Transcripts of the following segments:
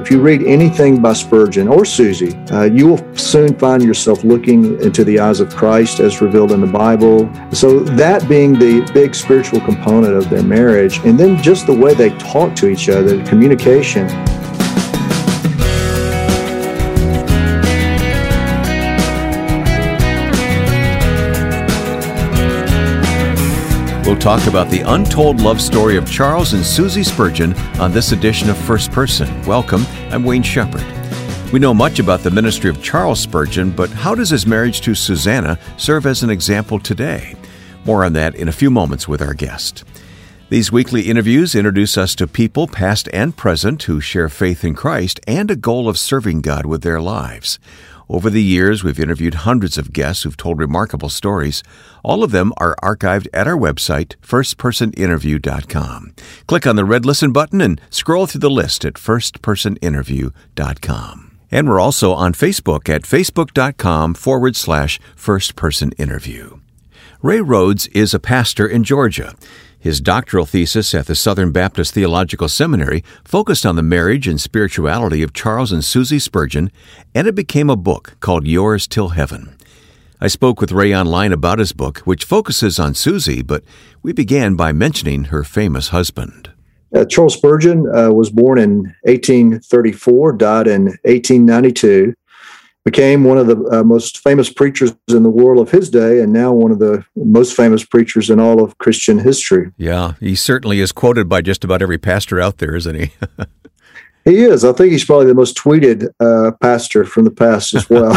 If you read anything by Spurgeon or Susie, uh, you will soon find yourself looking into the eyes of Christ as revealed in the Bible. So, that being the big spiritual component of their marriage, and then just the way they talk to each other, communication. We'll talk about the untold love story of Charles and Susie Spurgeon on this edition of First Person. Welcome, I'm Wayne Shepherd. We know much about the ministry of Charles Spurgeon, but how does his marriage to Susanna serve as an example today? More on that in a few moments with our guest. These weekly interviews introduce us to people, past and present, who share faith in Christ and a goal of serving God with their lives. Over the years, we've interviewed hundreds of guests who've told remarkable stories. All of them are archived at our website, firstpersoninterview.com. Click on the red listen button and scroll through the list at firstpersoninterview.com. And we're also on Facebook at facebook.com forward slash firstpersoninterview. Ray Rhodes is a pastor in Georgia. His doctoral thesis at the Southern Baptist Theological Seminary focused on the marriage and spirituality of Charles and Susie Spurgeon, and it became a book called Yours Till Heaven. I spoke with Ray online about his book, which focuses on Susie, but we began by mentioning her famous husband. Uh, Charles Spurgeon uh, was born in 1834, died in 1892 became one of the uh, most famous preachers in the world of his day and now one of the most famous preachers in all of Christian history. Yeah, he certainly is quoted by just about every pastor out there, isn't he? he is. I think he's probably the most tweeted uh, pastor from the past as well.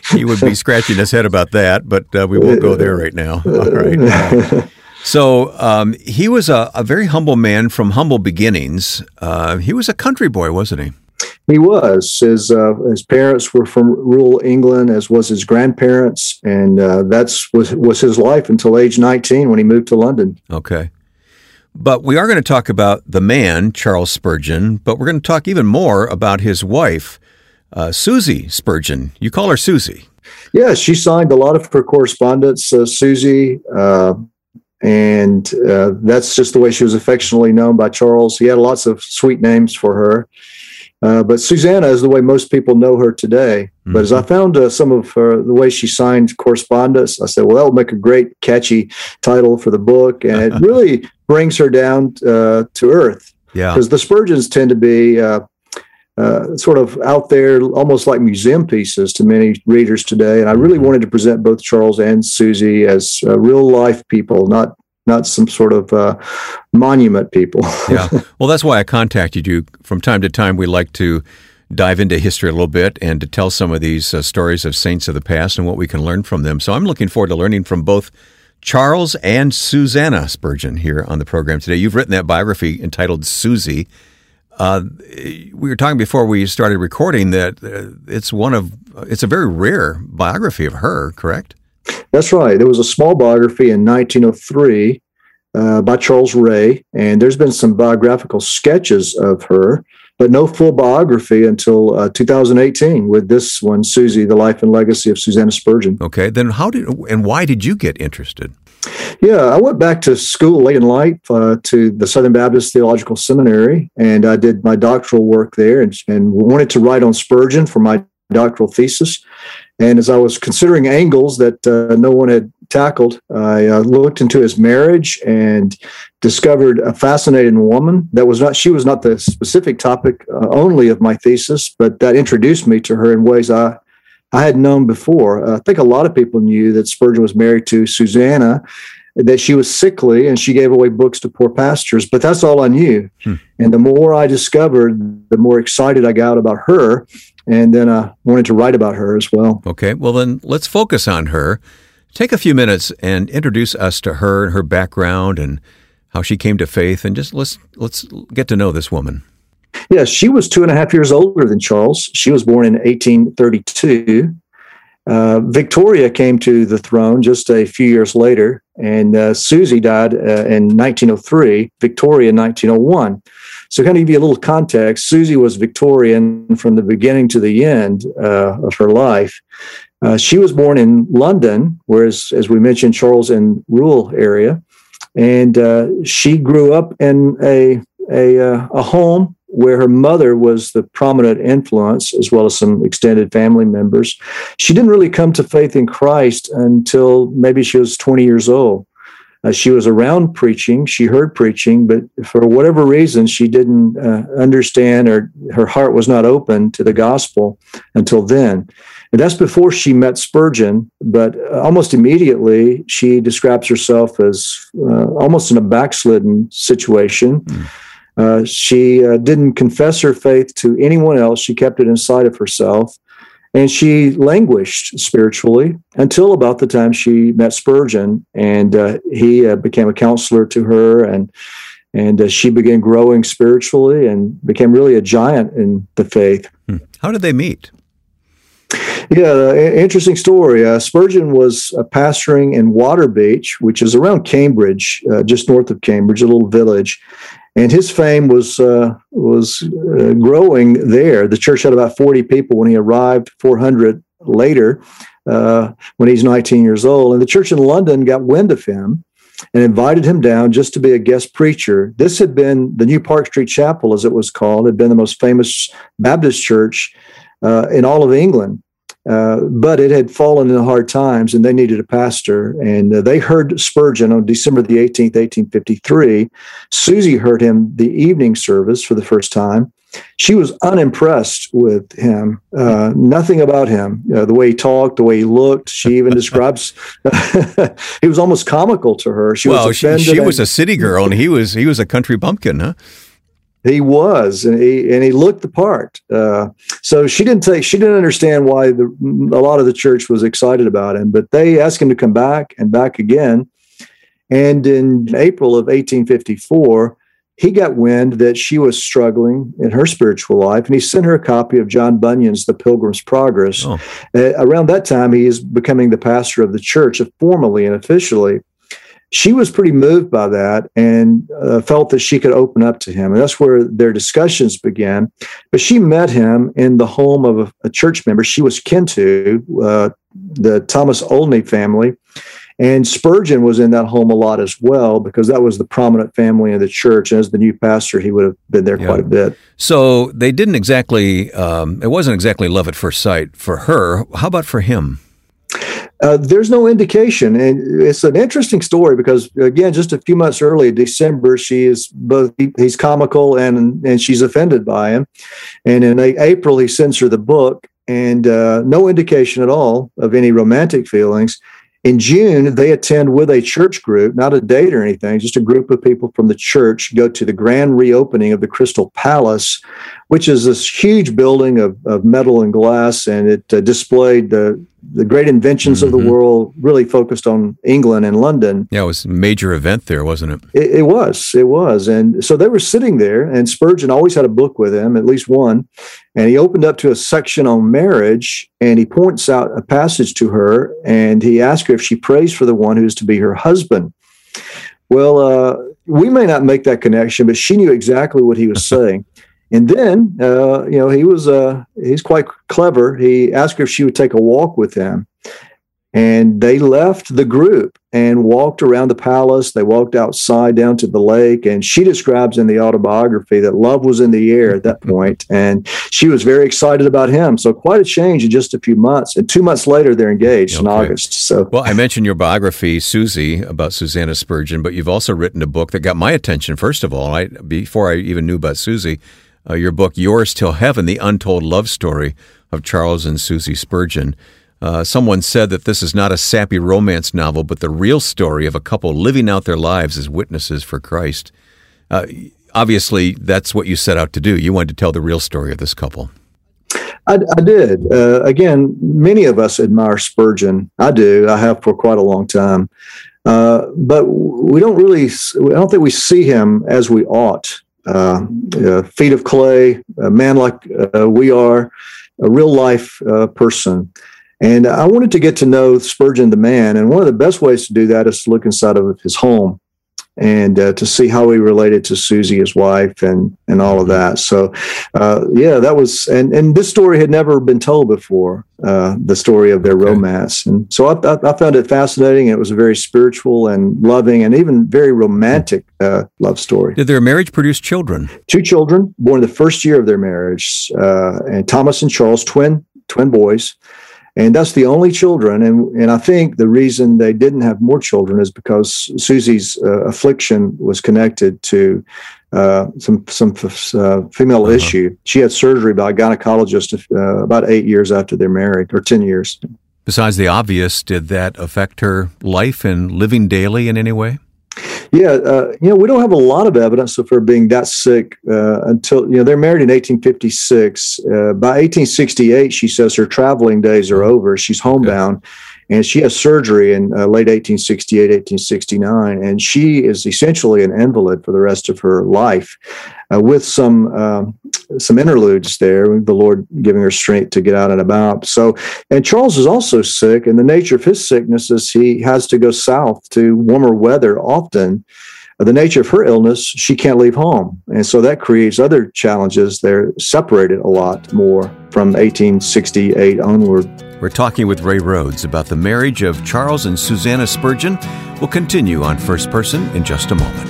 he would be scratching his head about that, but uh, we won't go there right now. All right. So um, he was a, a, very humble man from humble beginnings. Uh, he was a country boy, wasn't he? He was. His uh, his parents were from rural England, as was his grandparents, and uh, that's was was his life until age nineteen when he moved to London. Okay, but we are going to talk about the man Charles Spurgeon, but we're going to talk even more about his wife, uh, Susie Spurgeon. You call her Susie. Yeah, she signed a lot of her correspondence, uh, Susie uh, and uh, that's just the way she was affectionately known by Charles. He had lots of sweet names for her. Uh, but Susanna is the way most people know her today. Mm-hmm. But as I mm-hmm. found uh, some of her, the way she signed correspondence, I said, well, that would make a great, catchy title for the book. And it really brings her down uh, to earth. Yeah. Because the Spurgeons tend to be uh, uh, sort of out there, almost like museum pieces to many readers today. And I really mm-hmm. wanted to present both Charles and Susie as real life people, not not some sort of uh, monument people. yeah. Well, that's why I contacted you. From time to time, we like to dive into history a little bit and to tell some of these uh, stories of saints of the past and what we can learn from them. So I'm looking forward to learning from both Charles and Susanna Spurgeon here on the program today. You've written that biography entitled Susie. Uh, we were talking before we started recording that uh, it's one of it's a very rare biography of her, correct? That's right. There was a small biography in 1903 uh, by Charles Ray, and there's been some biographical sketches of her, but no full biography until uh, 2018 with this one, Susie: The Life and Legacy of Susanna Spurgeon. Okay, then how did and why did you get interested? Yeah, I went back to school late in life uh, to the Southern Baptist Theological Seminary, and I did my doctoral work there, and, and wanted to write on Spurgeon for my doctoral thesis. And as I was considering angles that uh, no one had tackled, I uh, looked into his marriage and discovered a fascinating woman. That was not she was not the specific topic uh, only of my thesis, but that introduced me to her in ways I I had known before. I think a lot of people knew that Spurgeon was married to Susanna, that she was sickly and she gave away books to poor pastors, but that's all I knew. Hmm. And the more I discovered, the more excited I got about her and then I wanted to write about her as well. Okay, well, then let's focus on her. Take a few minutes and introduce us to her and her background and how she came to faith, and just let's let's get to know this woman. Yes, she was two and a half years older than Charles. She was born in 1832. Uh, Victoria came to the throne just a few years later, and uh, Susie died uh, in 1903. Victoria in 1901. So, kind of give you a little context, Susie was Victorian from the beginning to the end uh, of her life. Uh, she was born in London, whereas, as we mentioned, Charles in rural area, and uh, she grew up in a a, uh, a home where her mother was the prominent influence, as well as some extended family members. She didn't really come to faith in Christ until maybe she was 20 years old. Uh, she was around preaching, she heard preaching, but for whatever reason, she didn't uh, understand or her heart was not open to the gospel until then. And that's before she met Spurgeon, but uh, almost immediately she describes herself as uh, almost in a backslidden situation. Mm. Uh, she uh, didn't confess her faith to anyone else. She kept it inside of herself. And she languished spiritually until about the time she met Spurgeon, and uh, he uh, became a counselor to her, and and uh, she began growing spiritually and became really a giant in the faith. Hmm. How did they meet? Yeah, uh, interesting story. Uh, Spurgeon was uh, pastoring in Waterbeach, which is around Cambridge, uh, just north of Cambridge, a little village and his fame was uh, was uh, growing there. The church had about 40 people when he arrived, 400 later uh, when he's 19 years old. And the church in London got wind of him and invited him down just to be a guest preacher. This had been the New Park Street Chapel, as it was called, had been the most famous Baptist church uh, in all of England. Uh, but it had fallen in hard times and they needed a pastor. And uh, they heard Spurgeon on December the 18th, 1853. Susie heard him the evening service for the first time. She was unimpressed with him. Uh, nothing about him, the way he talked, the way he looked. She even describes he was almost comical to her. She well, was she, she was a city girl, and he was he was a country bumpkin, huh? He was, and he and he looked the part. Uh, so she didn't take, she didn't understand why the, a lot of the church was excited about him. But they asked him to come back and back again. And in April of 1854, he got wind that she was struggling in her spiritual life, and he sent her a copy of John Bunyan's The Pilgrim's Progress. Oh. Uh, around that time, he is becoming the pastor of the church, formally and officially she was pretty moved by that and uh, felt that she could open up to him. And that's where their discussions began. But she met him in the home of a, a church member she was kin to, uh, the Thomas Olney family. And Spurgeon was in that home a lot as well because that was the prominent family in the church. And as the new pastor, he would have been there yeah. quite a bit. So they didn't exactly, um, it wasn't exactly love at first sight for her. How about for him? Uh, there's no indication, and it's an interesting story because again, just a few months early, December, she is both he's comical and and she's offended by him, and in April he sends her the book, and uh, no indication at all of any romantic feelings. In June, they attend with a church group, not a date or anything, just a group of people from the church go to the grand reopening of the Crystal Palace, which is this huge building of, of metal and glass, and it uh, displayed the the great inventions mm-hmm. of the mm-hmm. world, really focused on England and London. Yeah, it was a major event there, wasn't it? It, it was. It was. And so they were sitting there, and Spurgeon always had a book with him, at least one. And he opened up to a section on marriage, and he points out a passage to her, and he asks her if she prays for the one who's to be her husband. Well, uh, we may not make that connection, but she knew exactly what he was saying. And then, uh, you know, he was uh, he's quite clever. He asked her if she would take a walk with him, and they left the group and walked around the palace. They walked outside down to the lake, and she describes in the autobiography that love was in the air at that point, and she was very excited about him. So quite a change in just a few months. And two months later, they're engaged okay. in August. So, well, I mentioned your biography, Susie, about Susanna Spurgeon, but you've also written a book that got my attention. First of all, I before I even knew about Susie uh, your book, Yours Till Heaven, the untold love story of Charles and Susie Spurgeon. Uh, someone said that this is not a sappy romance novel, but the real story of a couple living out their lives as witnesses for Christ. Uh, obviously, that's what you set out to do. You wanted to tell the real story of this couple. I, I did. Uh, again, many of us admire Spurgeon. I do. I have for quite a long time. Uh, but we don't really, I don't think we see him as we ought uh, uh, feet of clay, a man like uh, we are, a real life uh, person. And I wanted to get to know Spurgeon the man. And one of the best ways to do that is to look inside of his home. And uh, to see how he related to Susie, his wife, and and all of that. So, uh, yeah, that was and and this story had never been told before. Uh, the story of their okay. romance, and so I, I, I, found it fascinating. It was a very spiritual and loving, and even very romantic uh, love story. Did their marriage produce children? Two children born the first year of their marriage, uh, and Thomas and Charles, twin twin boys and that's the only children. And and I think the reason they didn't have more children is because Susie's uh, affliction was connected to uh, some some uh, female uh-huh. issue. She had surgery by a gynecologist uh, about eight years after they're married, or ten years. Besides the obvious, did that affect her life and living daily in any way? Yeah, uh, you know, we don't have a lot of evidence of her being that sick uh, until you know they're married in 1856. Uh, by 1868, she says her traveling days are over. She's homebound, okay. And she has surgery in uh, late 1868, 1869, and she is essentially an invalid for the rest of her life, uh, with some um, some interludes there, the Lord giving her strength to get out and about. So, and Charles is also sick, and the nature of his sickness is he has to go south to warmer weather often. The nature of her illness, she can't leave home. And so that creates other challenges. They're separated a lot more from 1868 onward. We're talking with Ray Rhodes about the marriage of Charles and Susanna Spurgeon. We'll continue on First Person in just a moment.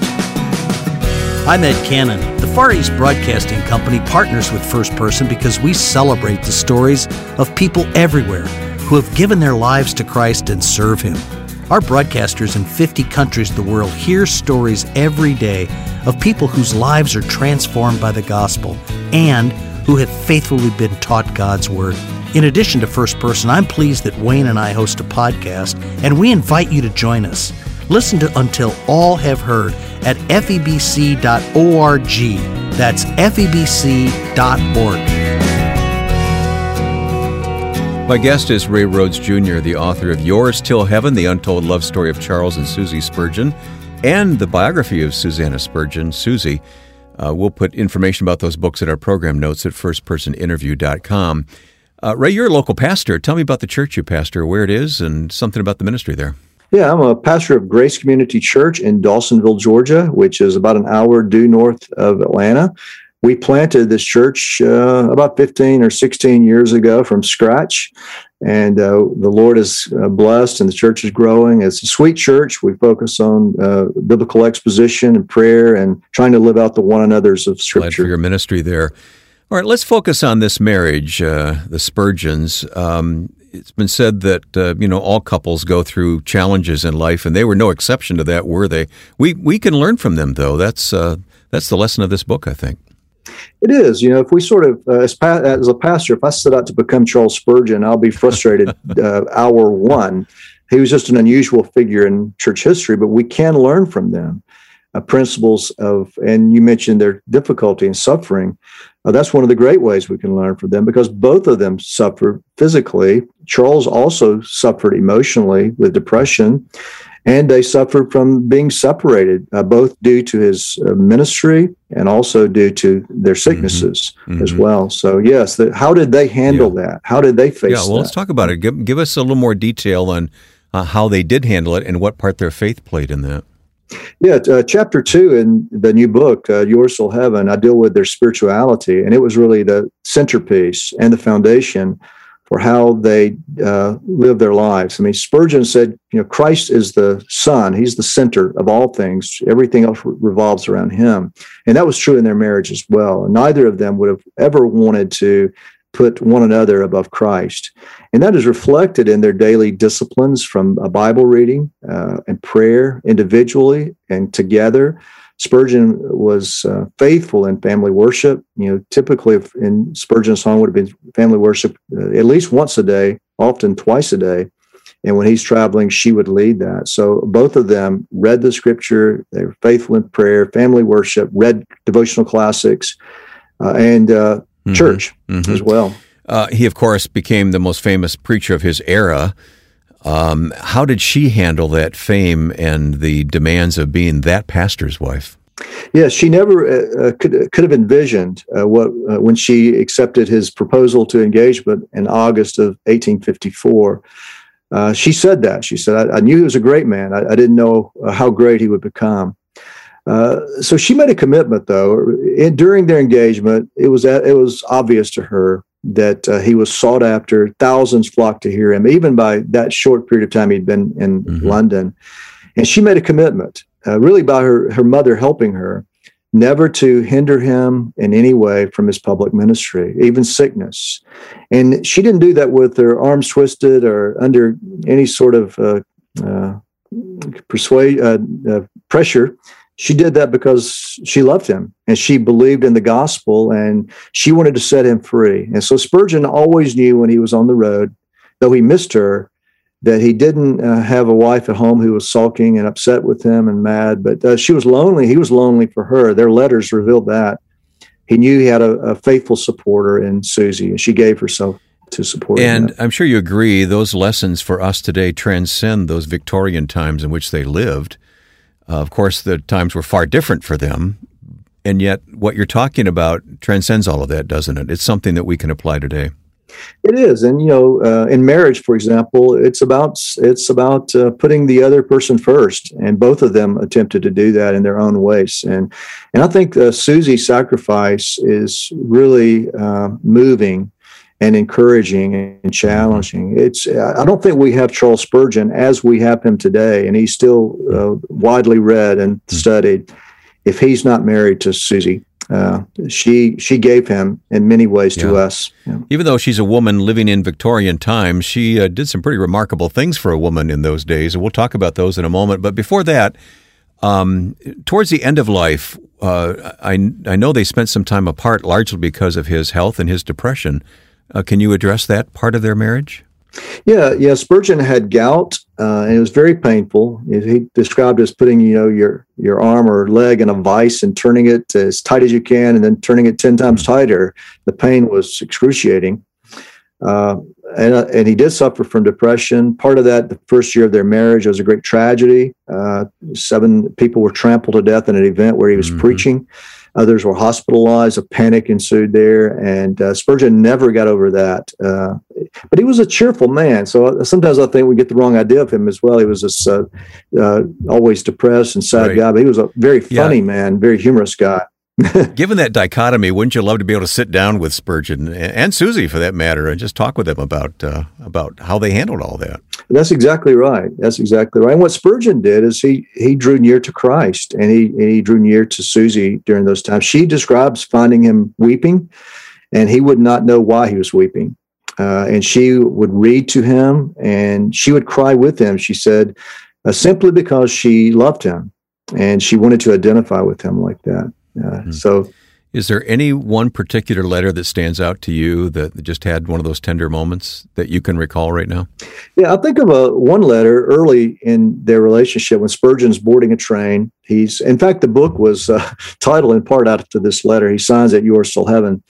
I'm Ed Cannon. The Far East Broadcasting Company partners with First Person because we celebrate the stories of people everywhere who have given their lives to Christ and serve Him. Our broadcasters in 50 countries of the world hear stories every day of people whose lives are transformed by the gospel and who have faithfully been taught God's Word. In addition to First Person, I'm pleased that Wayne and I host a podcast, and we invite you to join us. Listen to Until All Have Heard at febc.org. That's febc.org. My guest is Ray Rhodes Jr., the author of Yours Till Heaven, the untold love story of Charles and Susie Spurgeon, and the biography of Susanna Spurgeon, Susie. Uh, we'll put information about those books at our program notes at firstpersoninterview.com. Uh, Ray, you're a local pastor. Tell me about the church you pastor, where it is, and something about the ministry there. Yeah, I'm a pastor of Grace Community Church in Dawsonville, Georgia, which is about an hour due north of Atlanta. We planted this church uh, about 15 or 16 years ago from scratch, and uh, the Lord is uh, blessed, and the church is growing. It's a sweet church. We focus on uh, biblical exposition and prayer, and trying to live out the one another's of Scripture. Glad for your ministry there. All right, let's focus on this marriage, uh, the Spurgeons. Um, it's been said that uh, you know all couples go through challenges in life, and they were no exception to that, were they? We we can learn from them, though. That's uh, that's the lesson of this book, I think. It is. You know, if we sort of, uh, as, pa- as a pastor, if I set out to become Charles Spurgeon, I'll be frustrated uh, hour one. He was just an unusual figure in church history, but we can learn from them. Uh, principles of, and you mentioned their difficulty and suffering. Uh, that's one of the great ways we can learn from them because both of them suffered physically. Charles also suffered emotionally with depression, and they suffered from being separated, uh, both due to his uh, ministry and also due to their mm-hmm. sicknesses mm-hmm. as well. So, yes, the, how did they handle yeah. that? How did they face Yeah, well, that? let's talk about it. Give, give us a little more detail on uh, how they did handle it and what part their faith played in that. Yeah, uh, chapter two in the new book, uh, Yours Till Heaven, I deal with their spirituality, and it was really the centerpiece and the foundation for how they uh, live their lives. I mean, Spurgeon said, you know, Christ is the sun; he's the center of all things. Everything else revolves around him, and that was true in their marriage as well. neither of them would have ever wanted to put one another above Christ. And that is reflected in their daily disciplines from a Bible reading uh, and prayer individually and together. Spurgeon was uh, faithful in family worship. You know, typically in Spurgeon's home would have been family worship uh, at least once a day, often twice a day. And when he's traveling, she would lead that. So both of them read the scripture. They were faithful in prayer, family worship, read devotional classics, uh, and uh, mm-hmm. church mm-hmm. as well. Uh, he, of course, became the most famous preacher of his era. Um, how did she handle that fame and the demands of being that pastor's wife? Yes, she never uh, uh could could have envisioned uh, what uh, when she accepted his proposal to engagement in August of 1854. Uh, she said that she said, I, I, knew he was a great man. I, I didn't know uh, how great he would become." Uh, so she made a commitment, though. In, during their engagement, it was it was obvious to her that uh, he was sought after. Thousands flocked to hear him, even by that short period of time he'd been in mm-hmm. London. And she made a commitment, uh, really by her her mother helping her, never to hinder him in any way from his public ministry, even sickness. And she didn't do that with her arms twisted or under any sort of uh, uh, persuade uh, uh, pressure she did that because she loved him and she believed in the gospel and she wanted to set him free. And so Spurgeon always knew when he was on the road, though he missed her, that he didn't uh, have a wife at home who was sulking and upset with him and mad, but uh, she was lonely. He was lonely for her. Their letters revealed that. He knew he had a, a faithful supporter in Susie, and she gave herself to support him. and. I'm sure you agree, those lessons for us today transcend those Victorian times in which they lived. Uh, of course, the times were far different for them. And yet, what you're talking about transcends all of that, doesn't it? It's something that we can apply today. It is, and you know, uh, in marriage, for example, it's about it's about uh, putting the other person first, and both of them attempted to do that in their own ways. And and I think uh, Susie's sacrifice is really uh, moving and encouraging and challenging. It's I don't think we have Charles Spurgeon as we have him today, and he's still uh, widely read and hmm. studied. If he's not married to Susie, uh, she she gave him in many ways to us. Yeah. Even though she's a woman living in Victorian times, she uh, did some pretty remarkable things for a woman in those days, and we'll talk about those in a moment. But before that. Um, towards the end of life, uh, I, I know they spent some time apart largely because of his health and his depression. Uh, can you address that part of their marriage? Yeah, yeah. Spurgeon had gout, uh, and it was very painful. He described as putting, you know, your your arm or leg in a vice and turning it as tight as you can, and then turning it ten times tighter. The pain was excruciating, uh, and uh, and he did suffer from depression. Part of that, the first year of their marriage, was a great tragedy. Uh, seven people were trampled to death in an event where he was mm-hmm. preaching. Others were hospitalized. A panic ensued there, and uh, Spurgeon never got over that. Uh, but he was a cheerful man. So sometimes I think we get the wrong idea of him as well. He was this uh, uh, always depressed and sad right. guy, but he was a very funny yeah. man, very humorous guy. Given that dichotomy, wouldn't you love to be able to sit down with Spurgeon and Susie, for that matter, and just talk with them about uh, about how they handled all that? That's exactly right. That's exactly right. And what Spurgeon did is he he drew near to Christ, and he and he drew near to Susie during those times. She describes finding him weeping, and he would not know why he was weeping. Uh, and she would read to him, and she would cry with him. She said, uh, simply because she loved him, and she wanted to identify with him like that. Mm-hmm. So, is there any one particular letter that stands out to you that just had one of those tender moments that you can recall right now? Yeah, I think of a one letter early in their relationship when Spurgeon's boarding a train. He's, in fact, the book was uh, titled in part out to this letter. He signs it, "Yours till heaven,"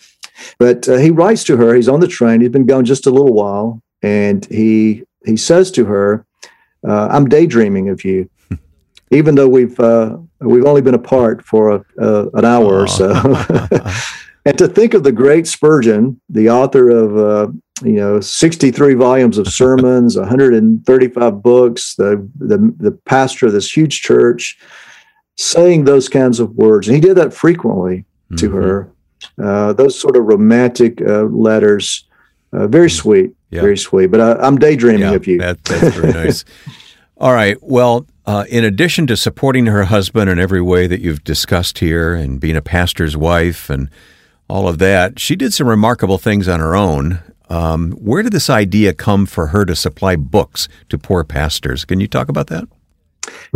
but uh, he writes to her. He's on the train. He's been gone just a little while, and he he says to her, uh, "I'm daydreaming of you." Even though we've uh, we've only been apart for a, uh, an hour or so. and to think of the great Spurgeon, the author of uh, you know 63 volumes of sermons, 135 books, the, the the pastor of this huge church, saying those kinds of words, and he did that frequently mm-hmm. to her. Uh, those sort of romantic uh, letters, uh, very mm-hmm. sweet, yeah. very sweet. But I, am daydreaming yeah, of you. That, that's very nice. All right. Well, uh, in addition to supporting her husband in every way that you've discussed here and being a pastor's wife and all of that, she did some remarkable things on her own. Um, where did this idea come for her to supply books to poor pastors? Can you talk about that?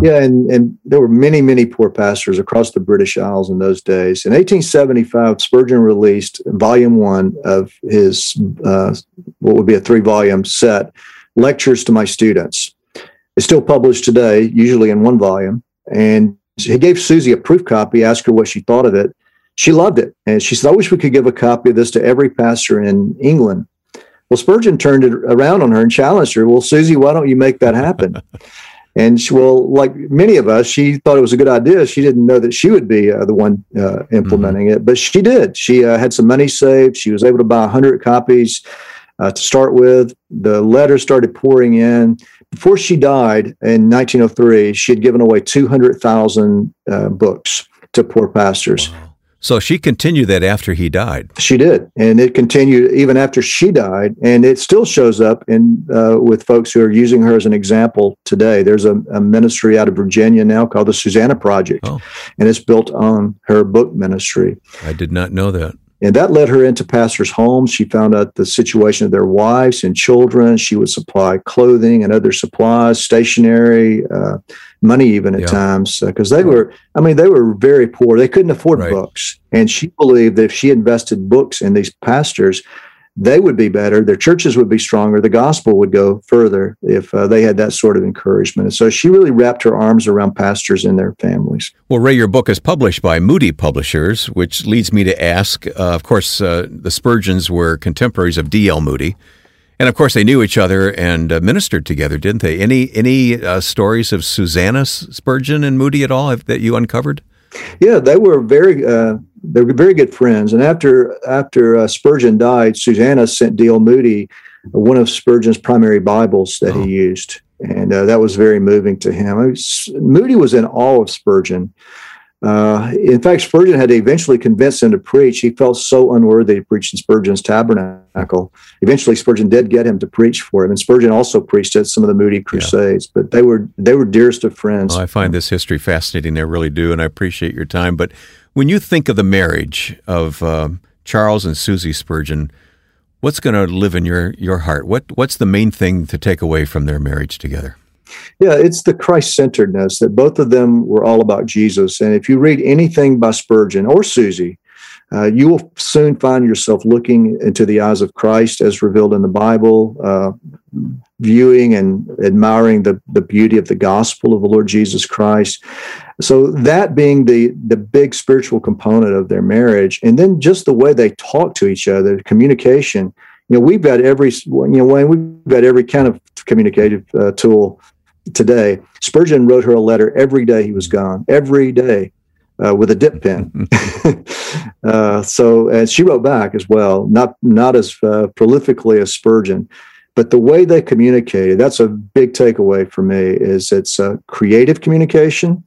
Yeah, and, and there were many, many poor pastors across the British Isles in those days. In 1875, Spurgeon released volume one of his, uh, what would be a three volume set, Lectures to My Students. It's still published today, usually in one volume. And he gave Susie a proof copy, asked her what she thought of it. She loved it. And she said, I wish we could give a copy of this to every pastor in England. Well, Spurgeon turned it around on her and challenged her. Well, Susie, why don't you make that happen? and she, well, like many of us, she thought it was a good idea. She didn't know that she would be uh, the one uh, implementing mm-hmm. it, but she did. She uh, had some money saved. She was able to buy 100 copies uh, to start with. The letters started pouring in. Before she died in 1903, she had given away 200,000 uh, books to poor pastors. Wow. So she continued that after he died. She did, and it continued even after she died, and it still shows up in uh, with folks who are using her as an example today. There's a, a ministry out of Virginia now called the Susanna Project, oh. and it's built on her book ministry. I did not know that. And that led her into pastors' homes. She found out the situation of their wives and children. She would supply clothing and other supplies, stationery, uh, money, even at yeah. times, because uh, they were, I mean, they were very poor. They couldn't afford right. books. And she believed that if she invested books in these pastors, they would be better. Their churches would be stronger. The gospel would go further if uh, they had that sort of encouragement. And so she really wrapped her arms around pastors and their families. Well, Ray, your book is published by Moody Publishers, which leads me to ask uh, of course, uh, the Spurgeons were contemporaries of D.L. Moody. And of course, they knew each other and uh, ministered together, didn't they? Any any uh, stories of Susanna Spurgeon and Moody at all that you uncovered? Yeah, they were very uh, they were very good friends. And after after uh, Spurgeon died, Susanna sent D.L. Moody one of Spurgeon's primary Bibles that oh. he used, and uh, that was very moving to him. Was, Moody was in awe of Spurgeon. Uh, in fact, Spurgeon had to eventually convince him to preach. He felt so unworthy to preach in Spurgeon's tabernacle. Eventually, Spurgeon did get him to preach for him, and Spurgeon also preached at some of the Moody Crusades. Yeah. But they were they were dearest of friends. Well, I find this history fascinating. I really do, and I appreciate your time. But when you think of the marriage of uh, Charles and Susie Spurgeon, what's going to live in your your heart? What what's the main thing to take away from their marriage together? Yeah, it's the Christ centeredness that both of them were all about Jesus. And if you read anything by Spurgeon or Susie, uh, you will soon find yourself looking into the eyes of Christ as revealed in the Bible, uh, viewing and admiring the, the beauty of the gospel of the Lord Jesus Christ. So that being the the big spiritual component of their marriage, and then just the way they talk to each other, communication. You know, we've got every you know Wayne, we've got every kind of communicative uh, tool today. Spurgeon wrote her a letter every day he was gone, every day. Uh, with a dip pen. uh, so, and she wrote back as well, not not as uh, prolifically as Spurgeon, but the way they communicated. That's a big takeaway for me. Is it's a creative communication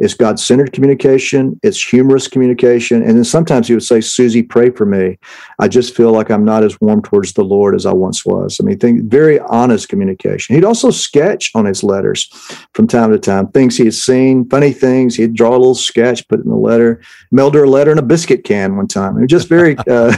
it's God centered communication. It's humorous communication. And then sometimes he would say, Susie, pray for me. I just feel like I'm not as warm towards the Lord as I once was. I mean, think, very honest communication. He'd also sketch on his letters from time to time, things he had seen, funny things. He'd draw a little sketch, put it in the letter, mailed her a letter in a biscuit can one time. It was just very uh,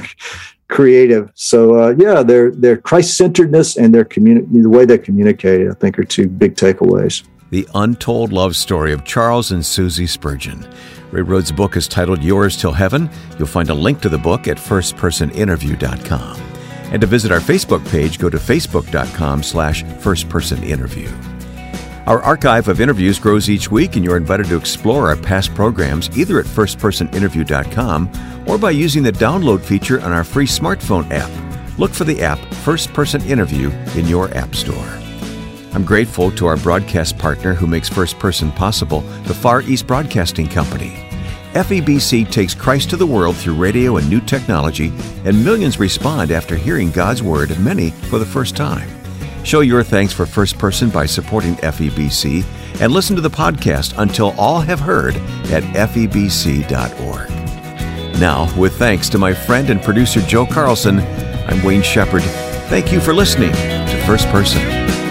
creative. So uh, yeah, their their Christ centeredness and their communi- the way they communicate, I think, are two big takeaways. The Untold Love Story of Charles and Susie Spurgeon. Ray Rhodes' book is titled Yours Till Heaven. You'll find a link to the book at firstpersoninterview.com. And to visit our Facebook page, go to facebook.com slash firstpersoninterview. Our archive of interviews grows each week, and you're invited to explore our past programs either at firstpersoninterview.com or by using the download feature on our free smartphone app. Look for the app First Person Interview in your App Store. I'm grateful to our broadcast partner who makes First Person possible, the Far East Broadcasting Company. FEBC takes Christ to the world through radio and new technology, and millions respond after hearing God's Word, many for the first time. Show your thanks for First Person by supporting FEBC and listen to the podcast until all have heard at febc.org. Now, with thanks to my friend and producer Joe Carlson, I'm Wayne Shepherd. Thank you for listening to First Person.